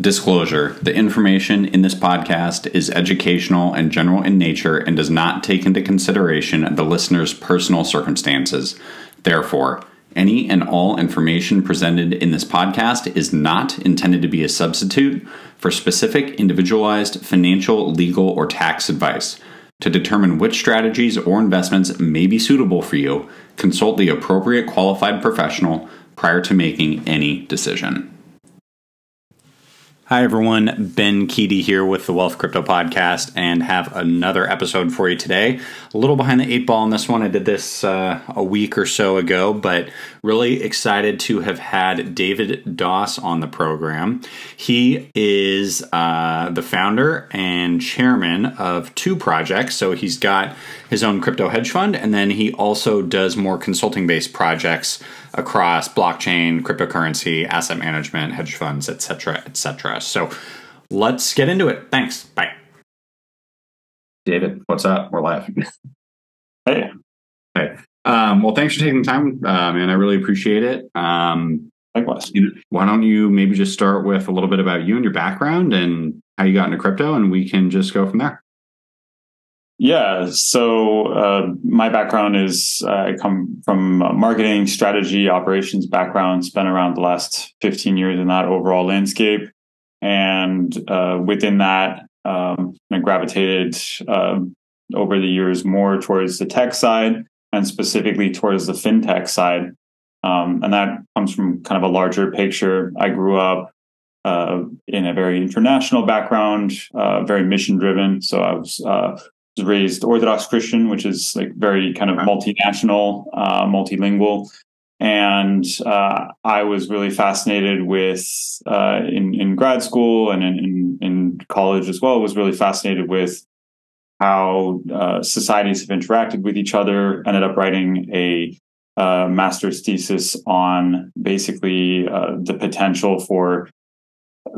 Disclosure The information in this podcast is educational and general in nature and does not take into consideration the listener's personal circumstances. Therefore, any and all information presented in this podcast is not intended to be a substitute for specific individualized financial, legal, or tax advice. To determine which strategies or investments may be suitable for you, consult the appropriate qualified professional prior to making any decision. Hi, everyone. Ben Keaty here with the Wealth Crypto Podcast and have another episode for you today. A little behind the eight ball on this one. I did this uh, a week or so ago, but really excited to have had David Doss on the program. He is uh, the founder and chairman of two projects. So he's got his own crypto hedge fund, and then he also does more consulting based projects across blockchain, cryptocurrency, asset management, hedge funds, etc., etc. So let's get into it. Thanks. Bye. David, what's up? We're live. hey. Hey. Um, well, thanks for taking the time, uh, man. I really appreciate it. Um, Likewise. Why don't you maybe just start with a little bit about you and your background and how you got into crypto, and we can just go from there. Yeah. So uh, my background is uh, I come from marketing, strategy, operations background. Spent around the last 15 years in that overall landscape, and uh, within that, um, I gravitated um, over the years more towards the tech side and specifically towards the fintech side. Um, and that comes from kind of a larger picture. I grew up uh, in a very international background, uh, very mission driven. So I was uh, was raised Orthodox Christian, which is like very kind of multinational, uh, multilingual. And uh, I was really fascinated with uh, in in grad school and in, in, in college as well. Was really fascinated with how uh, societies have interacted with each other. Ended up writing a uh, master's thesis on basically uh, the potential for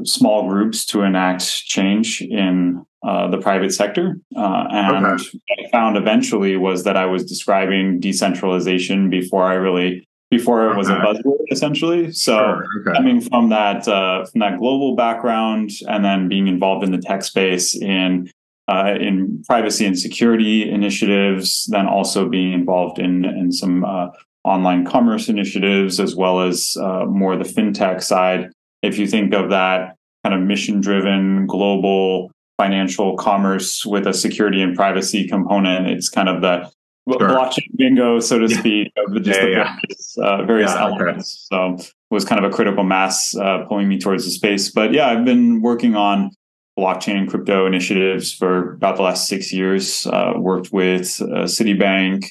small groups to enact change in uh, the private sector. Uh, and okay. what I found eventually was that I was describing decentralization before I really before it was okay. a buzzword essentially. So sure. okay. coming from that uh, from that global background and then being involved in the tech space in uh, in privacy and security initiatives, then also being involved in in some uh, online commerce initiatives as well as uh, more the fintech side if you think of that kind of mission driven global financial commerce with a security and privacy component, it's kind of the sure. blockchain bingo, so to speak, of just yeah, the yeah. various, uh, various yeah, elements. Okay. So it was kind of a critical mass uh, pulling me towards the space. But yeah, I've been working on blockchain and crypto initiatives for about the last six years. Uh, worked with uh, Citibank,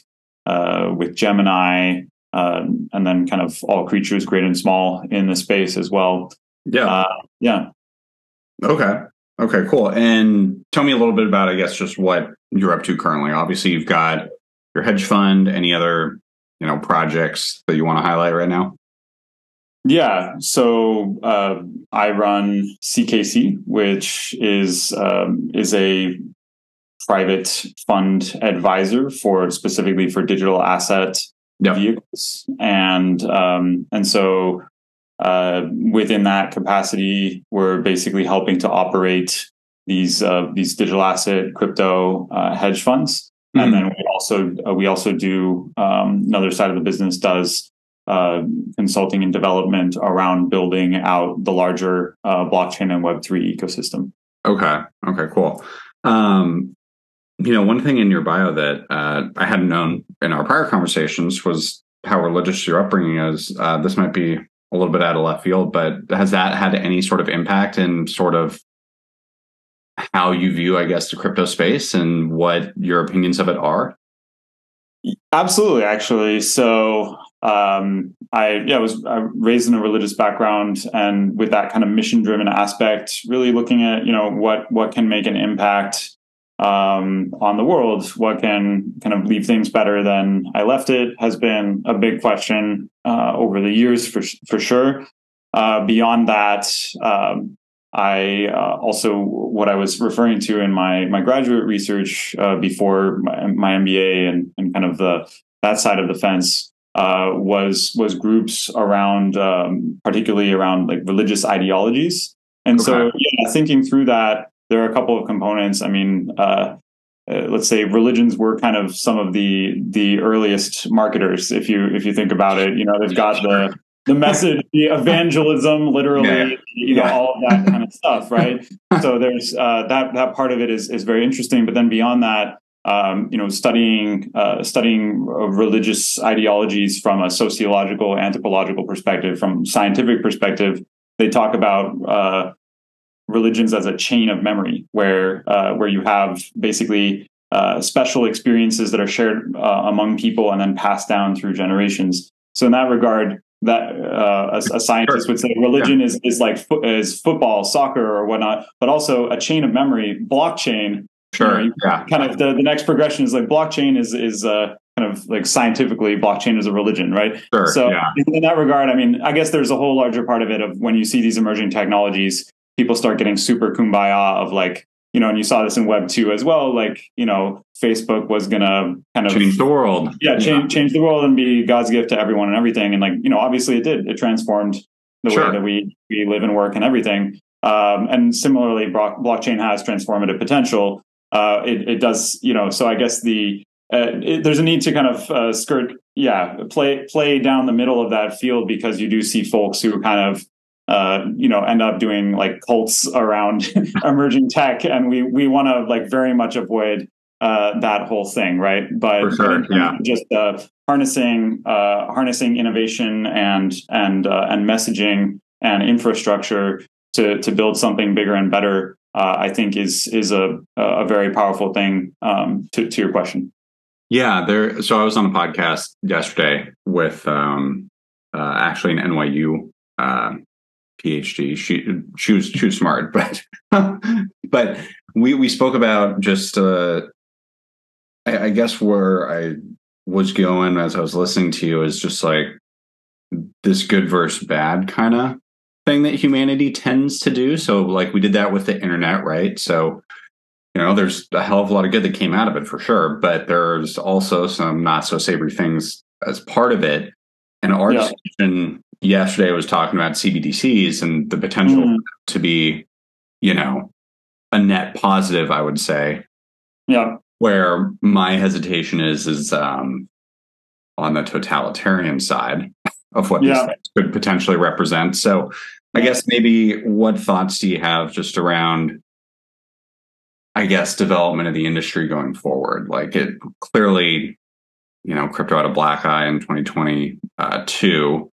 uh, with Gemini, um, and then kind of all creatures, great and small, in the space as well. Yeah. Uh, yeah. Okay. Okay, cool. And tell me a little bit about, I guess, just what you're up to currently. Obviously, you've got your hedge fund. Any other, you know, projects that you want to highlight right now? Yeah. So uh, I run CKC, which is um, is a private fund advisor for specifically for digital asset yep. vehicles, and um, and so uh, within that capacity, we're basically helping to operate these uh, these digital asset crypto uh, hedge funds, mm-hmm. and then we also uh, we also do um, another side of the business does uh, consulting and development around building out the larger blockchain and Web three ecosystem. Okay. Okay. Cool. Um, you know, one thing in your bio that I hadn't known in our prior conversations was how religious your upbringing is. this might be a little bit out of left field, but has that had any sort of impact in sort of how you view, I guess, the crypto space and what your opinions of it are? Absolutely, actually. So um, I yeah, I was I raised in a religious background, and with that kind of mission driven aspect, really looking at you know what what can make an impact um, on the world, what can kind of leave things better than I left it, has been a big question uh, over the years for for sure. Uh, beyond that, um, I uh, also what I was referring to in my my graduate research uh, before my, my, MBA and, and kind of the that side of the fence uh, was was groups around um, particularly around like religious ideologies And okay. so, yeah, thinking through that, there are a couple of components. I mean, uh, uh, let's say religions were kind of some of the the earliest marketers. If you if you think about it, you know, they've got the the message, the evangelism, literally, yeah. you know, yeah. all of that kind of stuff, right? so there's uh, that that part of it is is very interesting. But then beyond that, um, you know, studying uh, studying religious ideologies from a sociological, anthropological perspective, from scientific perspective, they talk about uh, religions as a chain of memory, where uh, where you have basically uh, special experiences that are shared uh, among people and then passed down through generations. So in that regard, that uh, a, a, scientist would say religion yeah. is is like fo- is football, soccer, or whatnot, but also a chain of memory, blockchain Sure. You know, yeah. Kind of the, the next progression is like blockchain is is uh, kind of like scientifically blockchain is a religion, right? Sure. So yeah. in that regard, I mean, I guess there's a whole larger part of it of when you see these emerging technologies, people start getting super kumbaya of like, you know, and you saw this in Web two as well. Like, you know, Facebook was gonna kind of change the world. Yeah, change yeah. change the world and be God's gift to everyone and everything. And like, you know, obviously it did. It transformed the sure. way that we we live and work and everything. Um, and similarly, blockchain has transformative potential uh, it, it does, you know, so I guess the, uh, it, there's a need to kind of uh, skirt, yeah, play play down the middle of that field because you do see folks who kind of, uh, you know, end up doing like cults around emerging tech, and we we want to like very much avoid uh, that whole thing, right? But sure, yeah. just uh, harnessing uh, harnessing innovation and and uh, and messaging and infrastructure to to build something bigger and better uh, I think is is a a very powerful thing um, to to your question. Yeah, there. So I was on a podcast yesterday with um, uh, actually an NYU uh, PhD. She she was too smart, but but we we spoke about just uh, I, I guess where I was going as I was listening to you is just like this good versus bad kind of thing that humanity tends to do. So, like we did that with the internet, right? So, you know, there's a hell of a lot of good that came out of it for sure, but there's also some not so savory things as part of it. And our yeah. discussion yesterday was talking about CBDCs and the potential mm. to be, you know, a net positive, I would say. Yeah. Where my hesitation is is um, on the totalitarian side of what yeah. these could potentially represent. So, I guess maybe what thoughts do you have just around, I guess, development of the industry going forward? Like it clearly, you know, crypto had a black eye in 2022.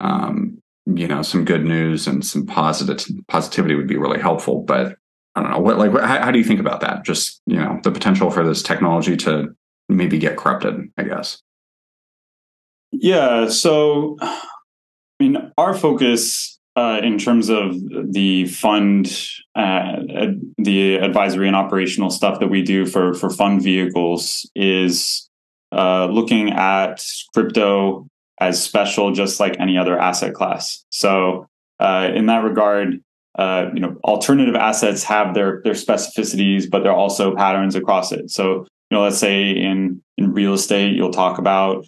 Um, you know, some good news and some positive positivity would be really helpful. But I don't know what, like, how, how do you think about that? Just you know, the potential for this technology to maybe get corrupted. I guess. Yeah. So, I mean, our focus uh, in terms of the fund, uh, the advisory and operational stuff that we do for for fund vehicles is uh, looking at crypto as special, just like any other asset class. So, uh, in that regard, uh, you know, alternative assets have their their specificities, but there are also patterns across it. So, you know, let's say in in real estate, you'll talk about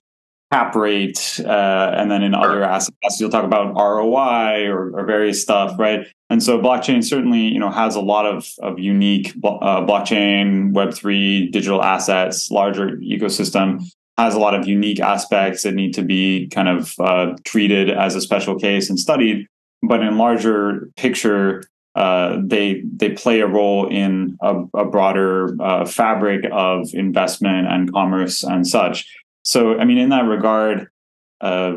cap rate, uh, and then in other asset classes, you'll talk about ROI or, or, various stuff, right? And so blockchain certainly, you know, has a lot of, of unique uh, blockchain, Web three, digital assets, larger ecosystem has a lot of unique aspects that need to be kind of uh, treated as a special case and studied. But in larger picture, uh, they they play a role in a, a broader uh, fabric of investment and commerce and such. So, I mean, in that regard, uh,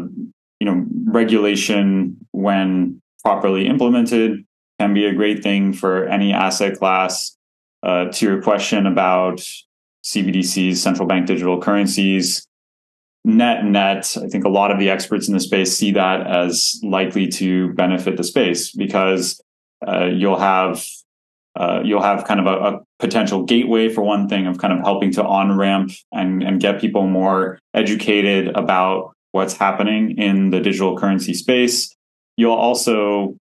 you know, regulation when properly implemented can be a great thing for any asset class. Uh, to your question about CBDCs, central bank digital currencies, net net, I think a lot of the experts in the space see that as likely to benefit the space because uh, you'll have uh, you'll have kind of a, a, potential gateway for one thing of kind of helping to on ramp and, and get people more educated about what's happening in the digital currency space. You'll also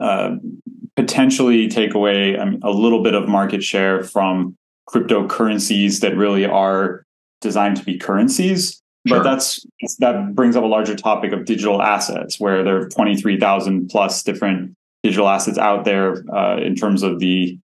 uh, potentially take away um, a little bit of market share from cryptocurrencies that really are designed to be currencies. Sure. But that's that brings up a larger topic of digital assets, where there are twenty three thousand plus different digital assets out there uh, in terms of the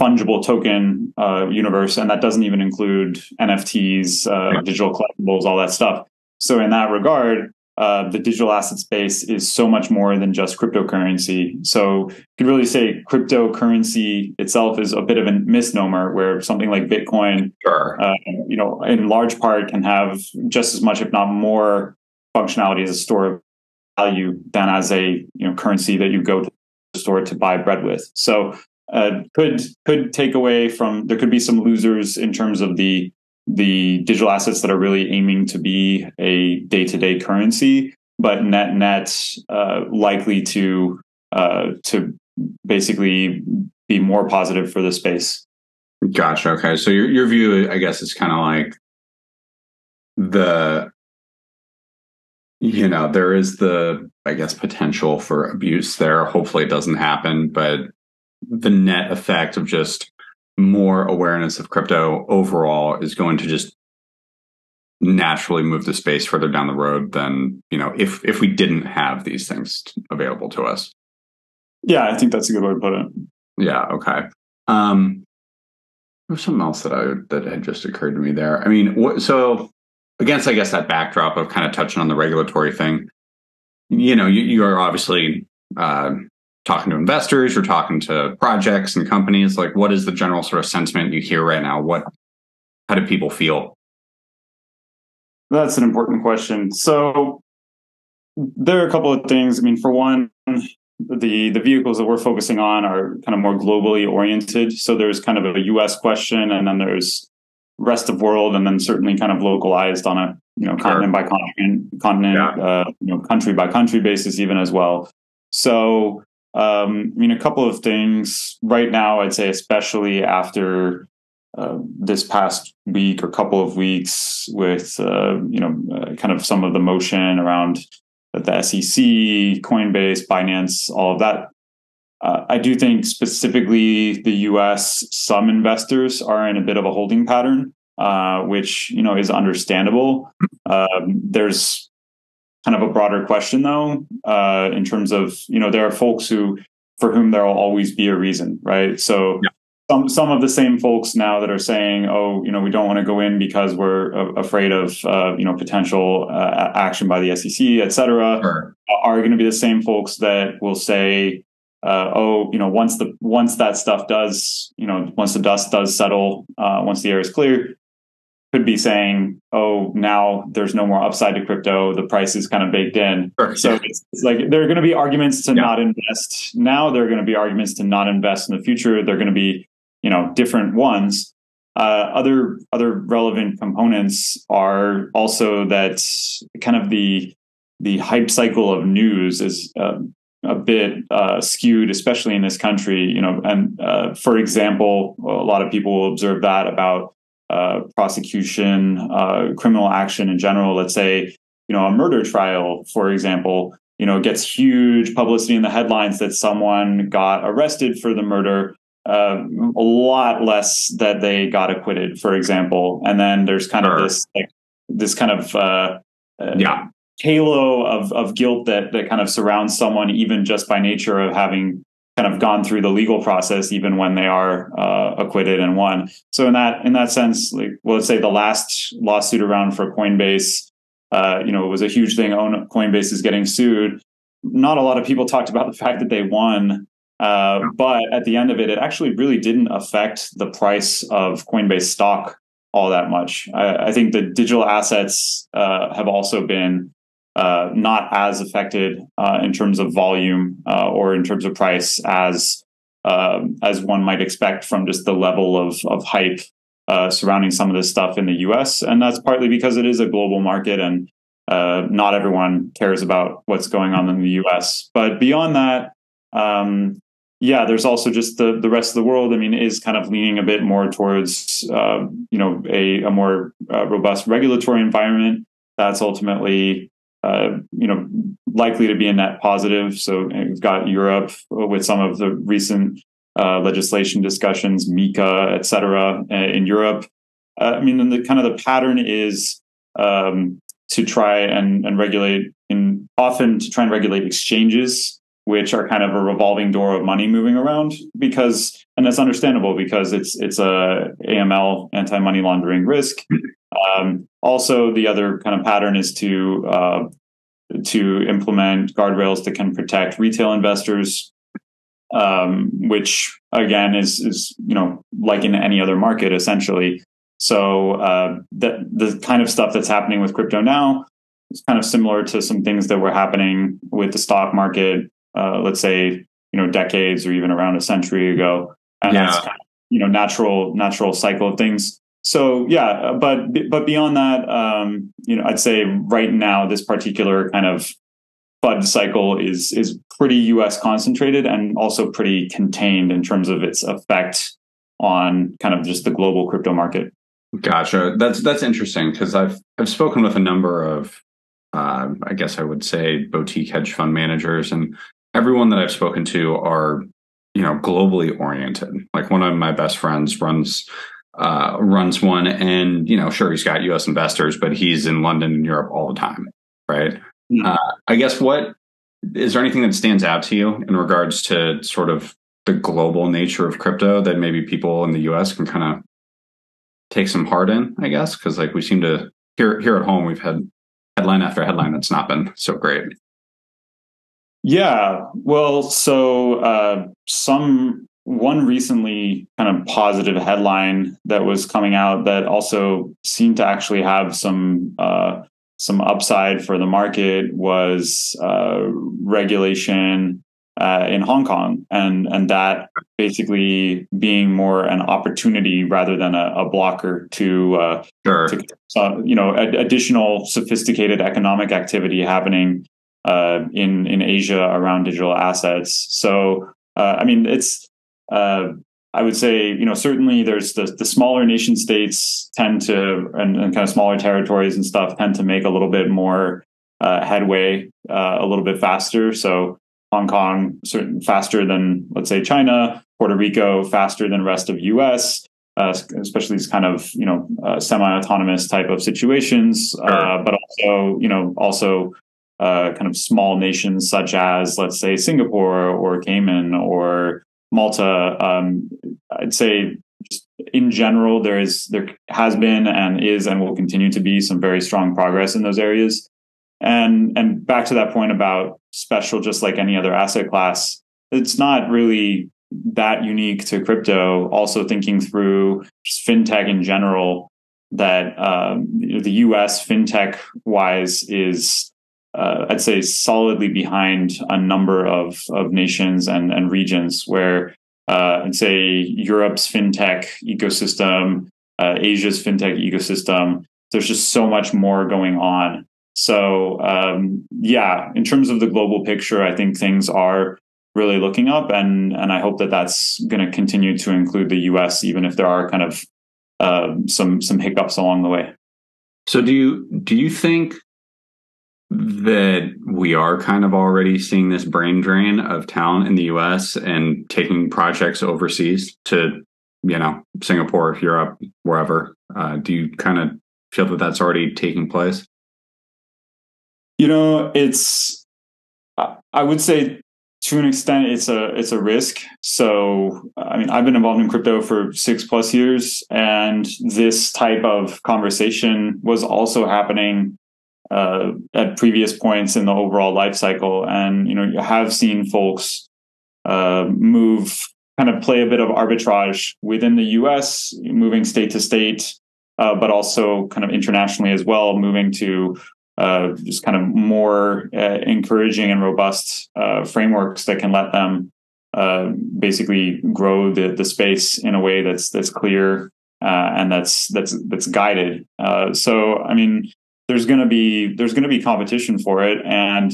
fungible token uh, universe, and that doesn't even include NFTs, uh, digital collectibles, all that stuff. So in that regard, uh, the digital asset space is so much more than just cryptocurrency. So you could really say cryptocurrency itself is a bit of a misnomer, where something like Bitcoin, sure. uh, you know, in large part can have just as much, if not more, functionality as a store of value than as a you know currency that you go to the store to buy bread with. So uh, could could take away from there could be some losers in terms of the the digital assets that are really aiming to be a day to day currency, but net net uh, likely to uh, to basically be more positive for the space. Gotcha. Okay, so your your view, I guess, is kind of like the you know there is the i guess potential for abuse there hopefully it doesn't happen but the net effect of just more awareness of crypto overall is going to just naturally move the space further down the road than you know if if we didn't have these things available to us. Yeah i think that's a good way to put it. Yeah okay. Um there's something else that i that had just occurred to me there. I mean what so against, I guess, that backdrop of kind of touching on the regulatory thing, you know, you, you are obviously uh, talking to investors, you're talking to projects and companies. Like, what is the general sort of sentiment you hear right now? What, how do people feel? That's an important question. So, there are a couple of things. I mean, for one, the the vehicles that we're focusing on are kind of more globally oriented. So there's kind of a U.S. question, and then there's rest of world, and then certainly kind of localized on a you know continent by continent, continent, yeah. uh, you know country by country basis, even as well. So, um, I mean, a couple of things right now. I'd say, especially after uh, this past week or couple of weeks, with uh, you know, uh, kind of some of the motion around the SEC, Coinbase, Binance, all of that uh, I do think specifically the U.S. some investors are in a bit of a holding pattern, uh, which you know is understandable. Um, there's kind of a broader question though, uh, in terms of you know there are folks who for whom there will always be a reason, right? So. Yeah. Some, some of the same folks now that are saying, oh, you know, we don't want to go in because we're uh, afraid of, uh, you know, potential uh, action by the SEC, et cetera, sure. are going to be the same folks that will say, uh, oh, you know, once the once that stuff does, you know, once the dust does settle, uh, once the air is clear, could be saying, oh, now there's no more upside to crypto. The price is kind of baked in. Sure. So it's, it's, like there are going to be arguments to yeah. not invest now. There are going to be arguments to not invest in the future. They're going to be, you know, different ones. Uh, other other relevant components are also that kind of the the hype cycle of news is uh, a bit uh, skewed, especially in this country. You know, and uh, for example, a lot of people will observe that about uh, prosecution, uh, criminal action in general. Let's say, you know, a murder trial, for example, you know, gets huge publicity in the headlines that someone got arrested for the murder. Uh, a lot less that they got acquitted, for example, and then there's kind sure. of this like this kind of uh, yeah halo of of guilt that that kind of surrounds someone even just by nature of having kind of gone through the legal process even when they are uh, acquitted and won. So in that in that sense like well, let's say the last lawsuit around for coinbase uh, you know it was a huge thing. Own coinbase is getting sued. Not a lot of people talked about the fact that they won uh, but at the end of it it actually really didn't affect the price of coinbase stock all that much. I, I think the digital assets uh, have also been uh, not as affected uh, in terms of volume uh, or in terms of price as um, as one might expect from just the level of of hype uh, surrounding some of this stuff in the U.S. And that's partly because it is a global market and uh, not everyone cares about what's going on in the U.S. But beyond that. Um, yeah, there's also just the the rest of the world. I mean, is kind of leaning a bit more towards uh, you know a, a more robust regulatory environment. That's ultimately uh, you know, likely to be a net positive. So we've got Europe with some of the recent uh, legislation discussions, MiCA, et cetera, uh, in Europe. Uh, I mean, the kind of the pattern is um, to try and, and regulate in often to try and regulate exchanges which are kind of a revolving door of money moving around because and that's understandable because it's it's a AML anti money laundering risk. Um, also, the other kind of pattern is to uh, to implement guardrails that can protect retail investors, um, which again is is you know like in any other market essentially. So uh, the the kind of stuff that's happening with crypto now is kind of similar to some things that were happening with the stock market uh, let's say you know decades or even around a century ago and yeah. that's kind of, you know natural natural cycle of things so yeah but but beyond that um, you know i'd say right now this particular kind of FUD cycle is is pretty us concentrated and also pretty contained in terms of its effect on kind of just the global crypto market gotcha that's that's interesting because i've i've spoken with a number of uh, I guess I would say boutique hedge fund managers, and everyone that I've spoken to are, you know, globally oriented. Like one of my best friends runs uh, runs one, and you know, sure, he's got U.S. investors, but he's in London and Europe all the time, right? Mm-hmm. Uh, I guess what is there anything that stands out to you in regards to sort of the global nature of crypto that maybe people in the U.S. can kind of take some heart in? I guess because like we seem to here here at home, we've had headline after headline that's not been so great. Yeah, well, so uh, some one recently kind of positive headline that was coming out that also seemed to actually have some uh, some upside for the market was uh, regulation uh, in Hong Kong, and and that basically being more an opportunity rather than a, a blocker to, uh, sure. to uh, you know ad- additional sophisticated economic activity happening uh, in in Asia around digital assets. So uh, I mean, it's uh, I would say you know certainly there's the the smaller nation states tend to and, and kind of smaller territories and stuff tend to make a little bit more uh, headway uh, a little bit faster. So Hong Kong certain faster than let's say China, Puerto Rico faster than rest of U.S. Uh, especially these kind of you know uh, semi-autonomous type of situations, uh, but also you know also uh, kind of small nations such as, let's say, Singapore or Cayman or Malta. Um, I'd say in general, there is there has been and is and will continue to be some very strong progress in those areas. And and back to that point about special, just like any other asset class, it's not really that unique to crypto. Also thinking through fintech in general, that um, the U.S. fintech wise is uh, I'd say solidly behind a number of of nations and and regions where uh, I'd say Europe's fintech ecosystem, uh, Asia's fintech ecosystem. There's just so much more going on. So um, yeah, in terms of the global picture, I think things are really looking up, and and I hope that that's going to continue to include the U.S. even if there are kind of uh, some some hiccups along the way. So do you do you think that we are kind of already seeing this brain drain of talent in the US and taking projects overseas to, you know, Singapore, Europe, wherever. Uh, do you kind of feel that that's already taking place? You know, it's, I would say to an extent it's a it's a risk so i mean i've been involved in crypto for six plus years and this type of conversation was also happening uh, at previous points in the overall life cycle. And, you know, you have seen folks uh, move, kind of play a bit of arbitrage within the US, moving state to state, uh, but also kind of internationally as well, moving to uh, just kind of more uh, encouraging and robust uh, frameworks that can let them basically grow the, the space in a way that's that's clear and that's that's that's guided. so, I mean, there's going to be there's going to be competition for it. And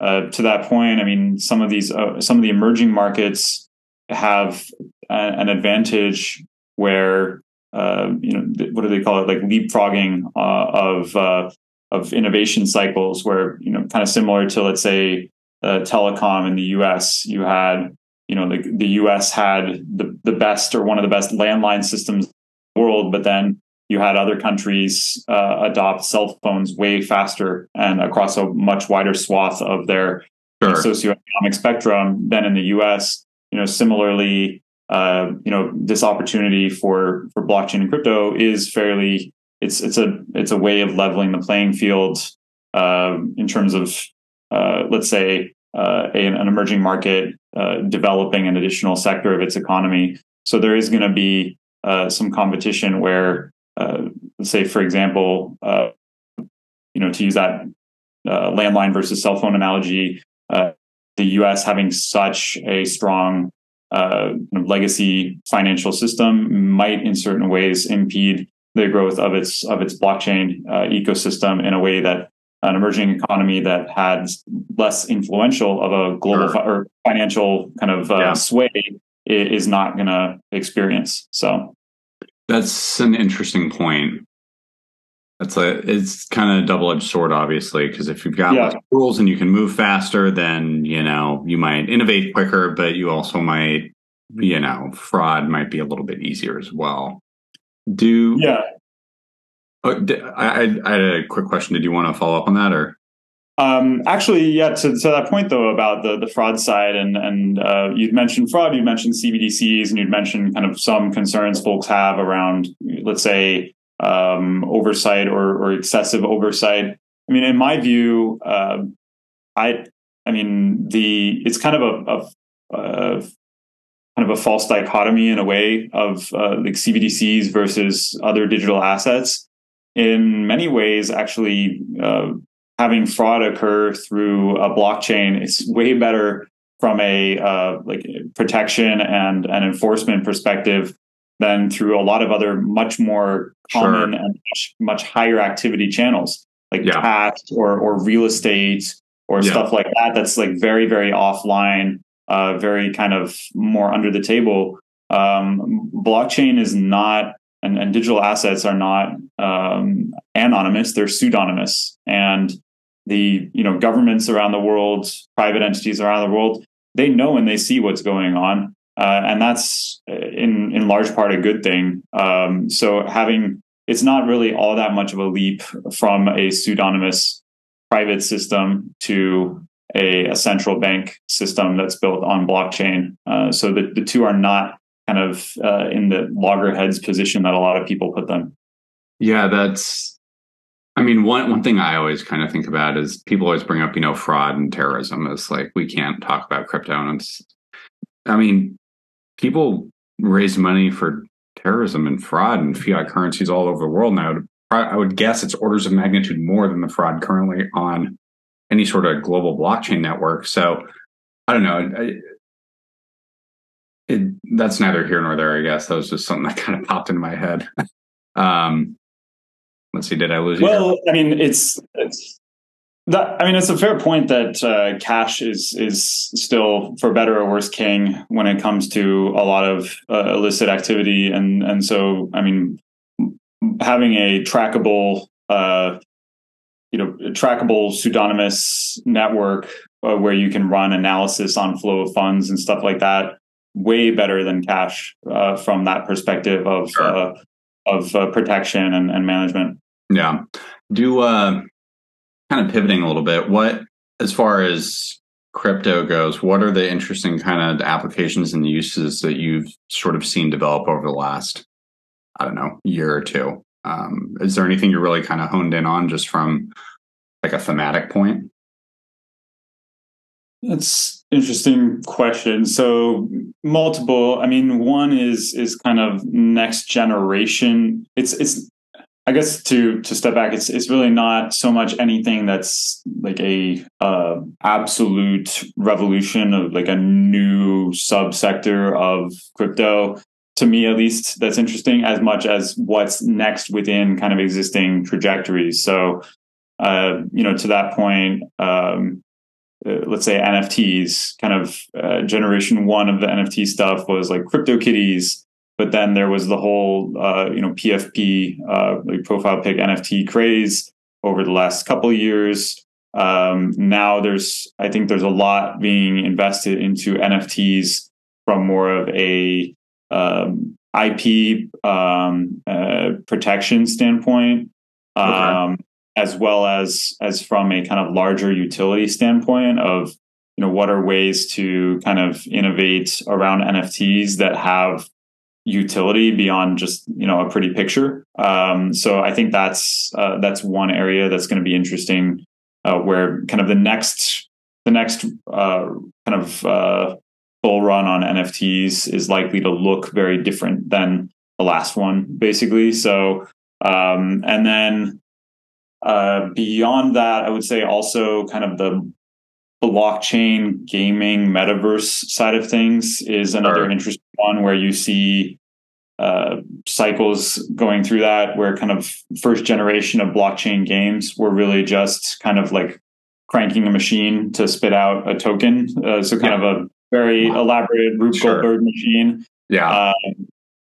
uh, to that point i mean some of these uh, some of the emerging markets have a, an advantage where uh, you know what do they call it? Like leapfrogging uh, of uh, of innovation cycles where you know kind of similar to let's say uh, telecom in the us you had you know the, the us had the, the best or one of the best landline systems in the world but then you had other countries uh, adopt cell phones way faster and across a much wider swath of their sure. socioeconomic spectrum than in the U.S. You know, similarly, uh, you know, this opportunity for for blockchain and crypto is fairly it's it's a it's a way of leveling the playing field uh, in terms of uh, let's say uh, a, an emerging market uh, developing an additional sector of its economy. So there is going to be uh, some competition where, let's say, for example, you know, to use that landline versus cell phone analogy, the U.S. having such a strong uh, legacy financial system might, in certain ways, impede the growth of its of its blockchain uh, ecosystem in a way that an emerging economy that had less influential of a global sure. fi- or financial kind of uh, yeah. sway is not going to experience. So that's an interesting point. That's a it's kind of a double edged sword, obviously, because if you've got yeah. less rules and you can move faster, then you know you might innovate quicker, but you also might you know fraud might be a little bit easier as well. Do yeah. Oh, I, I had a quick question. Did you want to follow up on that, or? Um, actually, yeah. To, to, that point, though, about the the fraud side, and and uh, you'd mentioned fraud, you'd mentioned CBDCs, and you'd mentioned kind of some concerns folks have around, let's say, um, oversight or, or excessive oversight. I mean, in my view, uh, I I mean the it's kind of a, a, a, kind of a false dichotomy in a way of uh, like CBDCs versus other digital assets. In many ways, actually, uh, having fraud occur through a blockchain is way better from a uh, like protection and an enforcement perspective than through a lot of other much more common sure. and much, much, higher activity channels like yeah. tax or or real estate or yeah. stuff like that. That's like very very offline, uh, very kind of more under the table. Um, blockchain is not and, and, digital assets are not um, anonymous; they're pseudonymous, and the you know governments around the world, private entities around the world, they know and they see what's going on uh, and that's uh, in in large part a good thing. Um, so having it's not really all that much of a leap from a pseudonymous private system to a, a central bank system that's built on blockchain. Uh, so the, the two are not kind of uh, in the loggerheads position that a lot of people put them. Yeah, that's. I mean, one one thing I always kind of think about is people always bring up, you know, fraud and terrorism as like we can't talk about crypto, and it's. I mean, people raise money for terrorism and fraud and fiat currencies all over the world now. I would guess it's orders of magnitude more than the fraud currently on any sort of global blockchain network. So I don't know. It, that's neither here nor there, I guess. That was just something that kind of popped into my head. um, let's see, did I lose you? Well, I mean, it's, it's that, I mean, it's a fair point that uh, cash is is still, for better or worse, king when it comes to a lot of uh, illicit activity, and and so I mean, having a trackable, uh, you know, trackable pseudonymous network uh, where you can run analysis on flow of funds and stuff like that, way better than cash uh, from that perspective of sure. Uh, of protection and, and management. Yeah. Do kind of pivoting a little bit, what as far as crypto goes, what are the interesting kind of applications and uses that you've sort of seen develop over the last, I don't know, year or two? Um, is there anything you're really kind of honed in on just from like a thematic point? That's interesting question. So multiple. I mean, one is is kind of next generation. It's it's I guess to to step back, it's it's really not so much anything that's like a uh, absolute revolution of like a new subsector of crypto. To me, at least, that's interesting as much as what's next within kind of existing trajectories. So, uh, you know, to that point, um, uh, let's say NFTs, kind of uh, generation one of the NFT stuff was like CryptoKitties but then there was the whole, uh, you know, PFP, uh, like profile pic NFT craze over the last couple of years. Um, now there's, I think there's a lot being invested into NFTs from more of a um, IP um, uh, protection standpoint, okay. As well as as from a kind of larger utility standpoint of you know, what are ways to kind of innovate around NFTs that have utility beyond just you know a pretty picture. Um, so I think that's uh, that's one area that's going to be interesting, uh, where kind of the next the next uh, kind of uh, bull run on NFTs is likely to look very different than the last one, basically. So um, and then uh, beyond that, I would say also kind of the blockchain gaming metaverse side of things is another sure. interesting one where you see uh, cycles going through that where kind of first generation of blockchain games were really just kind of like cranking a machine to spit out a token uh, so kind yeah. of a very wow. elaborate Rube sure. Goldberg machine yeah uh,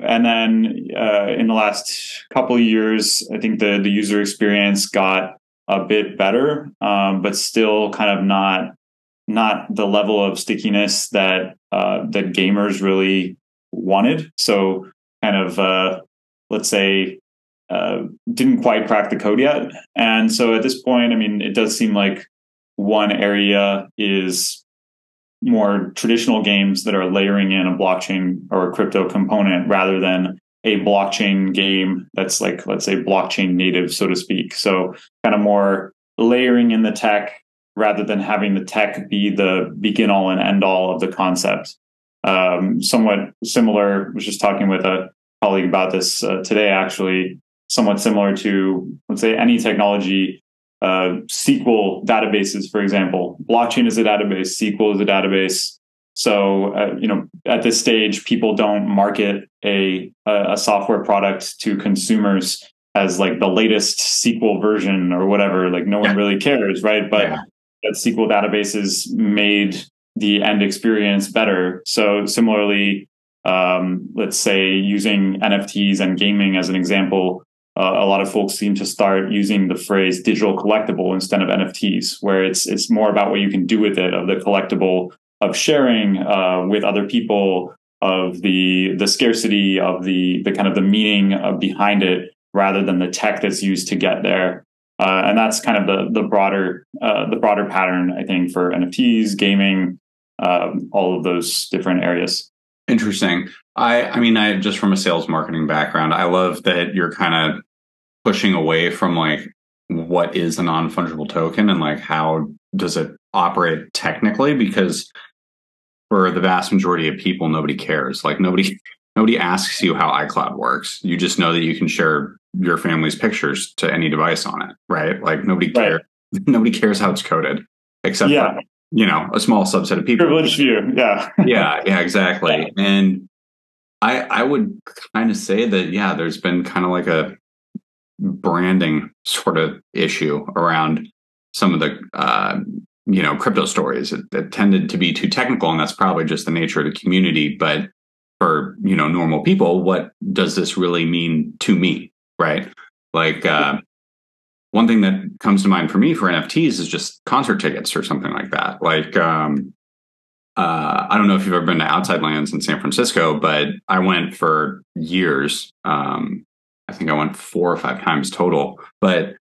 and then uh, in the last couple years i think the the user experience got a bit better um, but still kind of not not the level of stickiness that uh, that gamers really wanted. So kind of uh, let's say uh, didn't quite crack the code yet. And so at this point, I mean, it does seem like one area is more traditional games that are layering in a blockchain or a crypto component rather than a blockchain game that's like let's say blockchain native so to speak so kind of more layering in the tech rather than having the tech be the begin all and end all of the concept. Um, somewhat similar, I was just talking with a colleague about this uh, today, actually, somewhat similar to, let's say, any technology. Uh, SQL databases, for example, blockchain is a database, SQL is a database. So, uh, you know, at this stage, people don't market a, a software product to consumers as like the latest SQL version or whatever. Like no one really cares, right? But yeah that SQL databases made the end experience better. So similarly, um, let's say using NFTs and gaming as an example, uh, a lot of folks seem to start using the phrase digital collectible instead of NFTs, where it's it's more about what you can do with it, of the collectible, of sharing uh, with other people, of the the scarcity, of the the kind of the meaning uh, behind it, rather than the tech that's used to get there. Uh, and that's kind of the the broader uh, the broader pattern I think for NFTs, gaming, um, all of those different areas. Interesting. I I mean, I just from a sales marketing background, I love that you're kind of pushing away from like what is a non fungible token and like how does it operate technically because for the vast majority of people nobody cares like nobody nobody asks you how iCloud works. You just know that you can share your family's pictures to any device on it, right? Like nobody right. cares. Nobody cares how it's coded, except yeah. For you know a small subset of people. Privileged few, yeah, yeah, yeah, exactly. Yeah. And I I would kind of say that yeah, there's been kind of like a branding sort of issue around some of the uh, you know crypto stories. It, it tended to be too technical, and that's probably just the nature of the community. But for you know normal people what does this really mean to me right like uh, one thing that comes to mind for me for nfts is just concert tickets or something like that. Like um, uh, i don't know if you've ever been to outside lands in san francisco but i went for years. Um, i think i went four or five times total but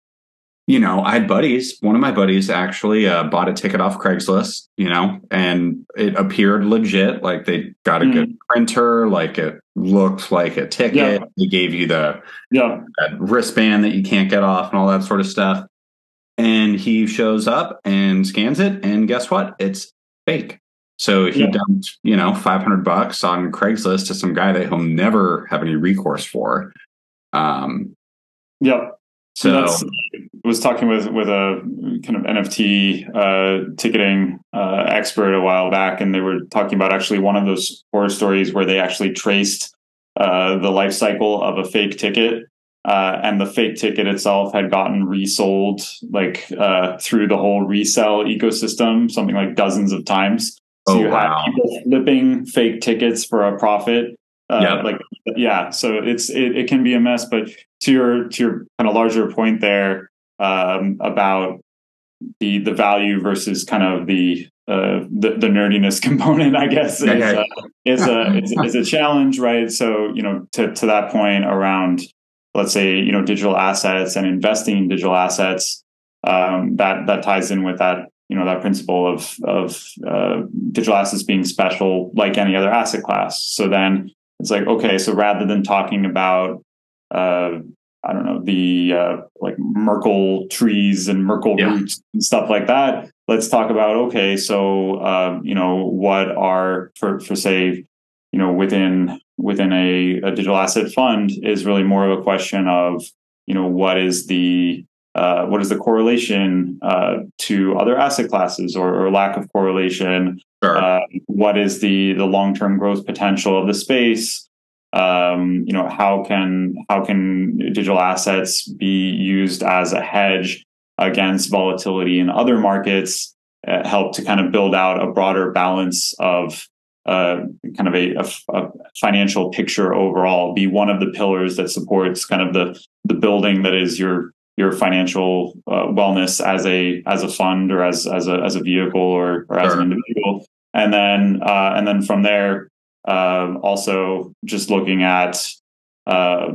you know, I had buddies. One of my buddies actually uh, bought a ticket off Craigslist, you know, and it appeared legit. Like they got a mm. good printer, like it looked like a ticket. Yeah. They gave you the yeah. wristband that you can't get off and all that sort of stuff. And he shows up and scans it, and guess what? It's fake. So he yeah. dumped, you know, 500 bucks on Craigslist to some guy that he'll never have any recourse for. Um, yeah. So was talking with with a kind of NFT uh, ticketing uh, expert a while back, and they were talking about actually one of those horror stories where they actually traced uh, the life cycle of a fake ticket, uh, and the fake ticket itself had gotten resold like uh, through the whole resell ecosystem, something like dozens of times. So oh, you wow. have people flipping fake tickets for a profit. Uh, yeah. Like yeah, so it's it, it can be a mess, but to your to your kind of larger point there um, about the the value versus kind of the uh, the, the, nerdiness component, I guess, is, uh, is a is, is, a challenge, right? So you know, to to that point around, let's say you know, digital assets and investing in digital assets, um, that that ties in with that you know that principle of of uh, digital assets being special like any other asset class. So then it's like okay, so rather than talking about I don't know the uh, like Merkle trees and Merkle yeah. roots and stuff like that. Let's talk about okay, so um, you know what are for for say you know within within a, a digital asset fund is really more of a question of you know what is the uh, what is the correlation uh, to other asset classes or, or lack of correlation? Sure. Uh, what is the the long term growth potential of the space? Um, you know how can how can digital assets be used as a hedge against volatility in other markets uh, help to kind of build out a broader balance of uh, kind of a, a, a, financial picture overall be one of the pillars that supports kind of the the building that is your your financial uh, wellness as a as a fund or as as a as a vehicle or or as sure. an individual and then uh, and then from there um, also, just looking at uh,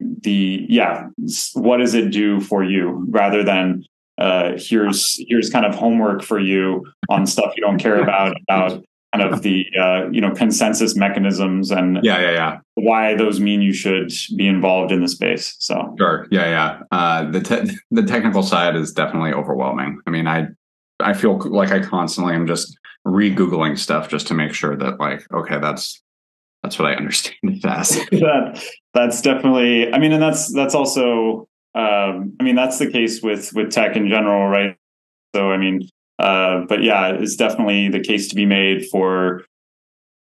the yeah, what does it do for you rather than uh, here's here's kind of homework for you on stuff you don't care about about kind of the uh, you know consensus mechanisms and yeah yeah yeah why those mean you should be involved in the space. So sure yeah yeah uh, the te- the technical side is definitely overwhelming. I mean I I feel like I constantly am just re-googling stuff just to make sure that like okay that's that's what i understand it as. That that's definitely i mean and that's that's also um, i mean that's the case with with tech in general right? So i mean uh, but yeah it's definitely the case to be made for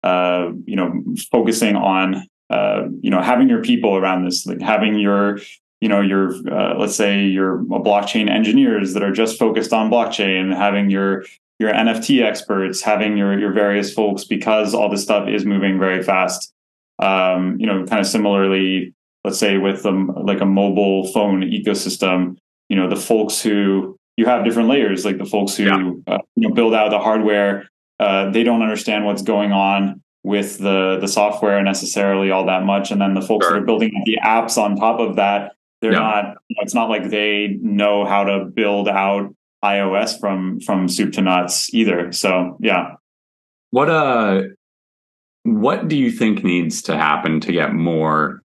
uh, you know focusing on uh, you know having your people around this like having your you know your uh, let's say your blockchain engineers that are just focused on blockchain having your your NFT experts, having your your various folks, because all this stuff is moving very fast. Um, you know, kind of similarly, let's say with um, like a mobile phone ecosystem, you know, the folks who you have different layers, like the folks who yeah. uh, you know build out the hardware, uh, they don't understand what's going on with the the software necessarily all that much, and then the folks sure. that are building the apps on top of that, they're yeah. not. You know, it's not like they know how to build out iOS from from soup to nuts either. So yeah. What uh what do you think needs to happen to get more,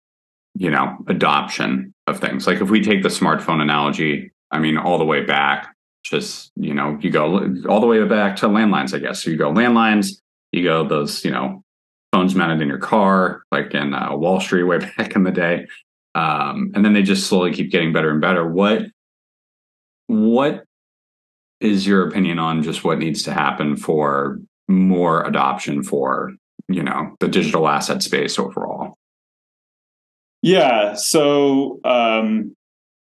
you know, adoption of things? Like if we take the smartphone analogy, I mean all the way back, just, you know, you go all the way back to landlines, I guess. So you go landlines, you go those, you know, phones mounted in your car, like in uh, Wall Street way back in the day. Um, and then they just slowly keep getting better and better. What what is your opinion on just what needs to happen for more adoption for you know the digital asset space overall? Yeah so um,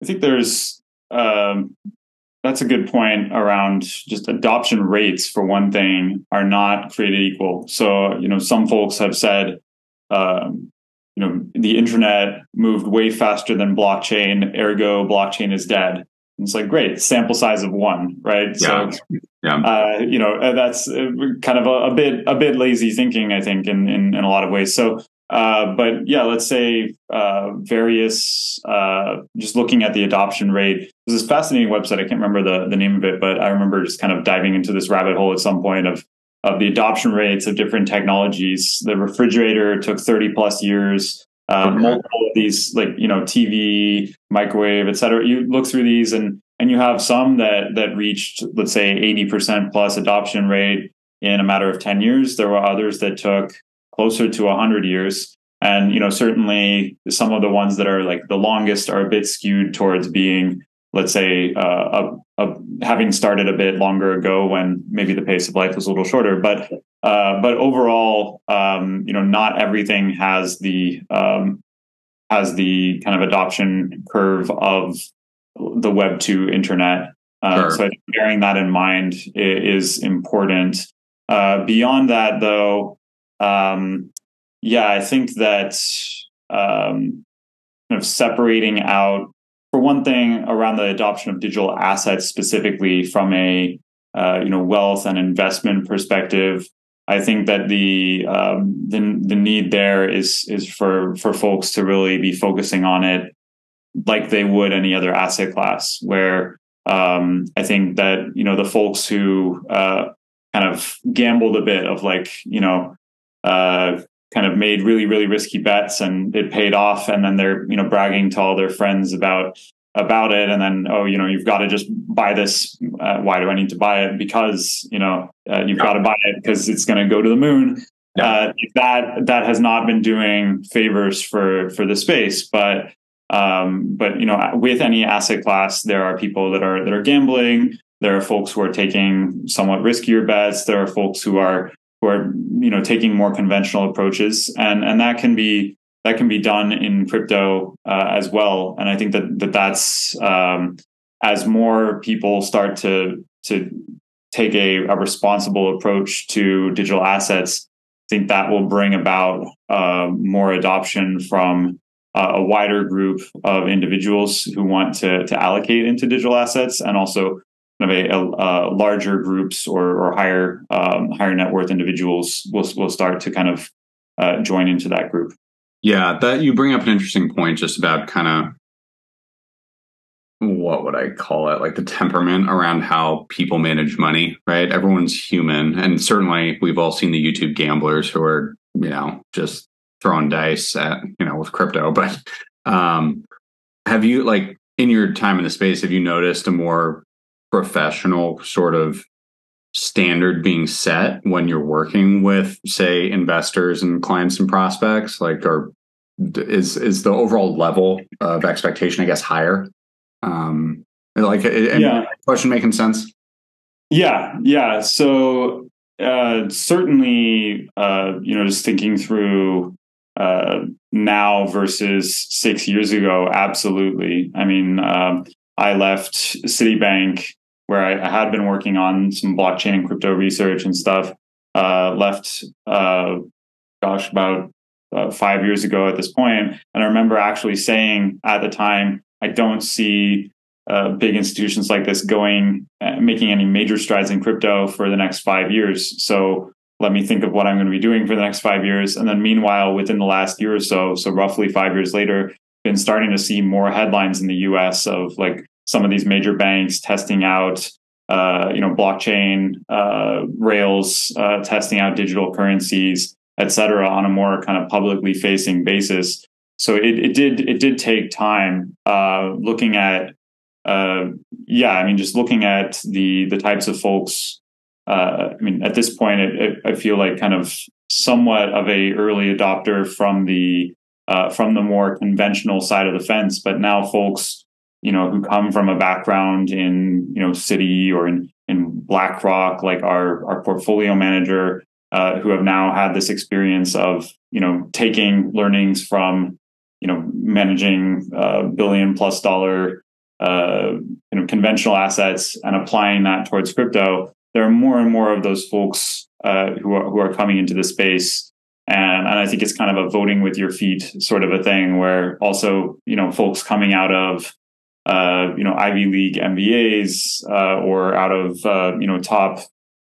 i think there's um, that's a good point around just adoption rates for one thing are not created equal. So you know some folks have said um, you know the internet moved way faster than blockchain ergo blockchain is dead it's like great sample size of one, right? Yeah. So, yeah. Uh, you know, uh, that's uh, kind of a, a, bit a bit lazy thinking, I think, in in, in a lot of ways. So, uh, but yeah, let's say uh, various. Uh, just looking at the adoption rate, there's this fascinating website. I can't remember the the name of it, but I remember just kind of diving into this rabbit hole at some point of of the adoption rates of different technologies. The refrigerator took 30 plus years um, okay. multiple of these like you know TV, microwave, etc. You look through these and and you have some that that reached let's say 80% plus adoption rate in a matter of 10 years. There were others that took closer to 100 years. And you know certainly some of the ones that are like the longest are a bit skewed towards being let's say uh, a, a, having started a bit longer ago when maybe the pace of life was a little shorter. But uh, but overall um, you know not everything has the um, has the kind of adoption curve of the web 2 internet. Uh, sure. so bearing that in mind is important. Uh, beyond that though um, yeah i think that um, kind of separating out for one thing, around the adoption of digital assets specifically from a uh, you know wealth and investment perspective, I think that the um, the the need there is is for for folks to really be focusing on it like they would any other asset class, where um, I think that you know the folks who uh, kind of gambled a bit of like you know uh, kind of made really really risky bets and it paid off, and then they're you know bragging to all their friends about about it, and then oh you know you've got to just buy this. Uh, why do I need to buy it? Because you know uh, you've yeah. got to buy it because it's going to go to the moon. Yeah. Uh, that that has not been doing favors for for the space, but um, but you know, with any asset class, there are people that are that are gambling. There are folks who are taking somewhat riskier bets. There are folks who are who are you know taking more conventional approaches, and and that can be that can be done in crypto uh, as well. And I think that that that's um, as more people start to to take a, a responsible approach to digital assets, I think that will bring about uh, more adoption from uh, a wider group of individuals who want to, to allocate into digital assets and also kind of a, a, a larger groups or, or higher um, higher net worth individuals will, will start to kind of uh, join into that group. Yeah, that you bring up an interesting point just about kind of what would I call it? Like the temperament around how people manage money, right? Everyone's human. And certainly we've all seen the YouTube gamblers who are, you know, just throwing dice at you know with crypto but um have you like in your time in the space have you noticed a more professional sort of standard being set when you're working with say investors and clients and prospects like or is is the overall level of expectation i guess higher um like yeah. question making sense yeah yeah so uh, certainly, uh, you know, just thinking through uh, now versus six years ago, absolutely. I mean, um, I left Citibank where I, I, had been working on some blockchain and crypto research and stuff. Uh, left, uh, gosh, about uh, five years ago at this point, and I remember actually saying at the time, I don't see uh, big institutions like this going uh, making any major strides in crypto for the next five years. So let me think of what I'm going to be doing for the next five years. And then meanwhile, within the last year or so, so roughly five years later, been starting to see more headlines in the US of like some of these major banks testing out uh, you know, blockchain uh, rails, uh, testing out digital currencies, et cetera, on a more kind of publicly facing basis. So it, it did it did take time uh, looking at uh, yeah, I mean, just looking at the the types of folks uh, I mean, at this point, it, it, I feel like kind of somewhat of a early adopter from the from the more conventional side of the fence. But now, folks, you know, who come from a background in you know Citi or in in BlackRock, like our our portfolio manager, uh, who have now had this experience of you know taking learnings from you know managing uh, billion plus dollar uh, you know conventional assets and applying that towards crypto there are more and more of those folks uh, who are who are coming into the space, and and I think it's kind of a voting with your feet sort of a thing, where also you know folks coming out of uh, you know Ivy League MBAs uh, or out of uh, you know top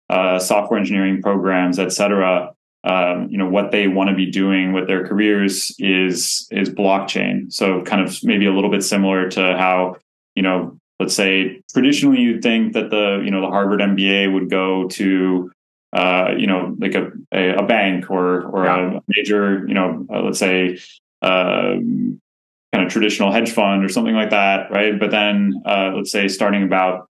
uh, software engineering programs, et cetera. Um, you know what they want to be doing with their careers is is blockchain. So kind of maybe a little bit similar to how you know let's say traditionally you'd think that the you know the Harvard MBA would go to uh, you know like a, a, a bank or or yeah. a major you know uh, let's say uh, kind of traditional hedge fund or something like that, right? But then uh, let's say starting about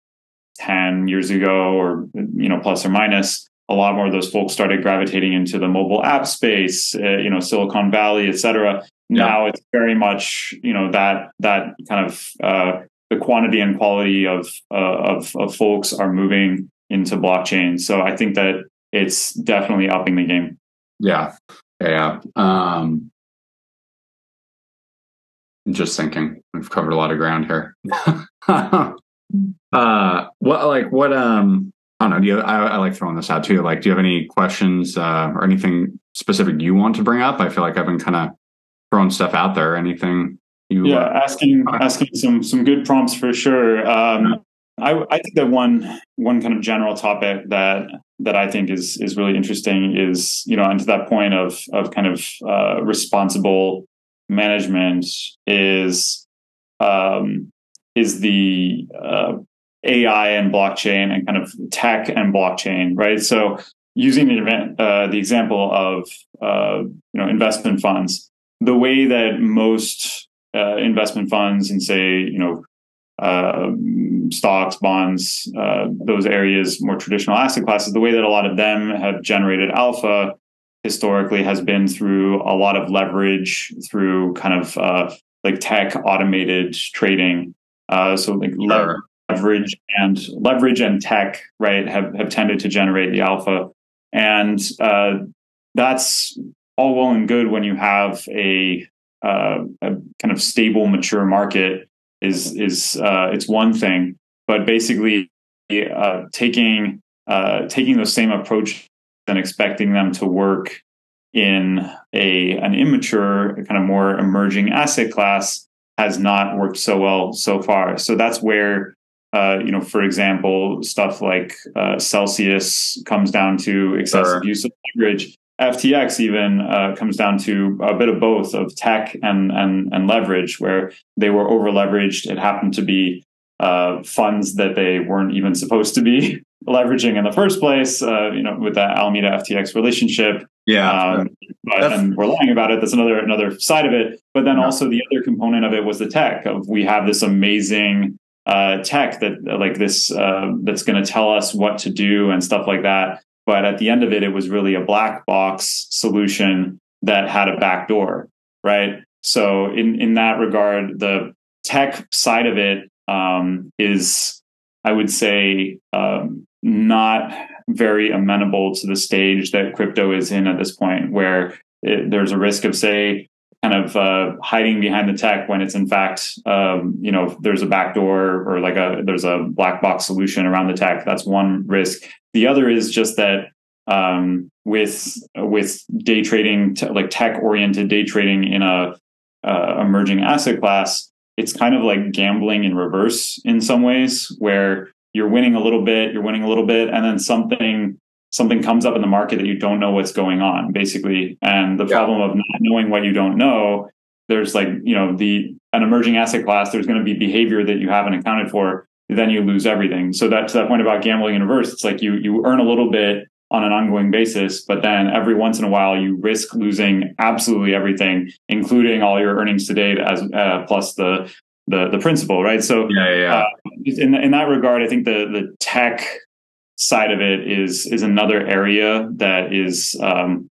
ten years ago or you know plus or minus. A lot more of those folks started gravitating into the mobile app space, uh, you know, Silicon Valley, et cetera. Yeah. Now it's very much, you know, that that kind of uh, the quantity and quality of, uh, of, of folks are moving into blockchain. So I think that it's definitely upping the game. Yeah, yeah. Um, just thinking, we've covered a lot of ground here. uh, what like what um I don't know. Do you, I, I, like throwing this out too. Like, do you have any questions uh, or anything specific you want to bring up? I feel like I've been kind of throwing stuff out there. Anything you yeah uh, asking asking some some good prompts for sure um, I, I think that one one kind of general topic that that I think is is really interesting is you know and to that point of of kind of uh, responsible management is um, is the uh, AI and blockchain and kind of tech and blockchain, right? So using the event, uh, the example of uh, you know investment funds, the way that most uh, investment funds and say you know uh, stocks, bonds, uh, those areas, more traditional asset classes, the way that a lot of them have generated alpha historically has been through a lot of leverage, through kind of uh, like tech automated trading. so like sure. leverage and leverage and tech, right, have have tended to generate the alpha. And uh, that's all well and good when you have a, uh, a kind of stable, mature market. Is is uh, it's one thing, but basically uh, taking uh, taking those same approach and expecting them to work in a an immature, kind of more emerging asset class has not worked so well so far. So that's where uh, you know, for example, stuff like uh, Celsius comes down to excessive sure. use of leverage. FTX even uh, comes down to a bit of both of tech and and and leverage, where they were over leveraged. It happened to be uh, funds that they weren't even supposed to be leveraging in the first place. Uh, you know, with that Alameda FTX relationship. Yeah, um, but, and we're lying about it. That's another another side of it. But then yeah. also the other component of it was the tech. Of we have this amazing uh, tech that like this uh, that's going to tell us what to do and stuff like that. But at the end of it, it was really a black box solution that had a back door, right? So in in that regard, the tech side of it um, is, I would say, um, not very amenable to the stage that crypto is in at this point, where it, there's a risk of, say, kind of uh, hiding behind the tech when it's in fact um, you know there's a backdoor or like a there's a black box solution around the tech. That's one risk. The other is just that um, with with day trading t- like tech oriented day trading in a uh, emerging asset class it's kind of like gambling in reverse in some ways where you're winning a little bit you're winning a little bit and then something something comes up in the market that you don't know what's going on basically and the yeah. problem of not knowing what you don't know there's like you know the an emerging asset class there's going to be behavior that you haven't accounted for then you lose everything so that to that point about gambling in reverse it's like you you earn a little bit on an ongoing basis but then every once in a while you risk losing absolutely everything including all your earnings to date as uh, plus the the the principal right so yeah, yeah, yeah. Uh, in in that regard i think the the tech side of it is is another area that is um,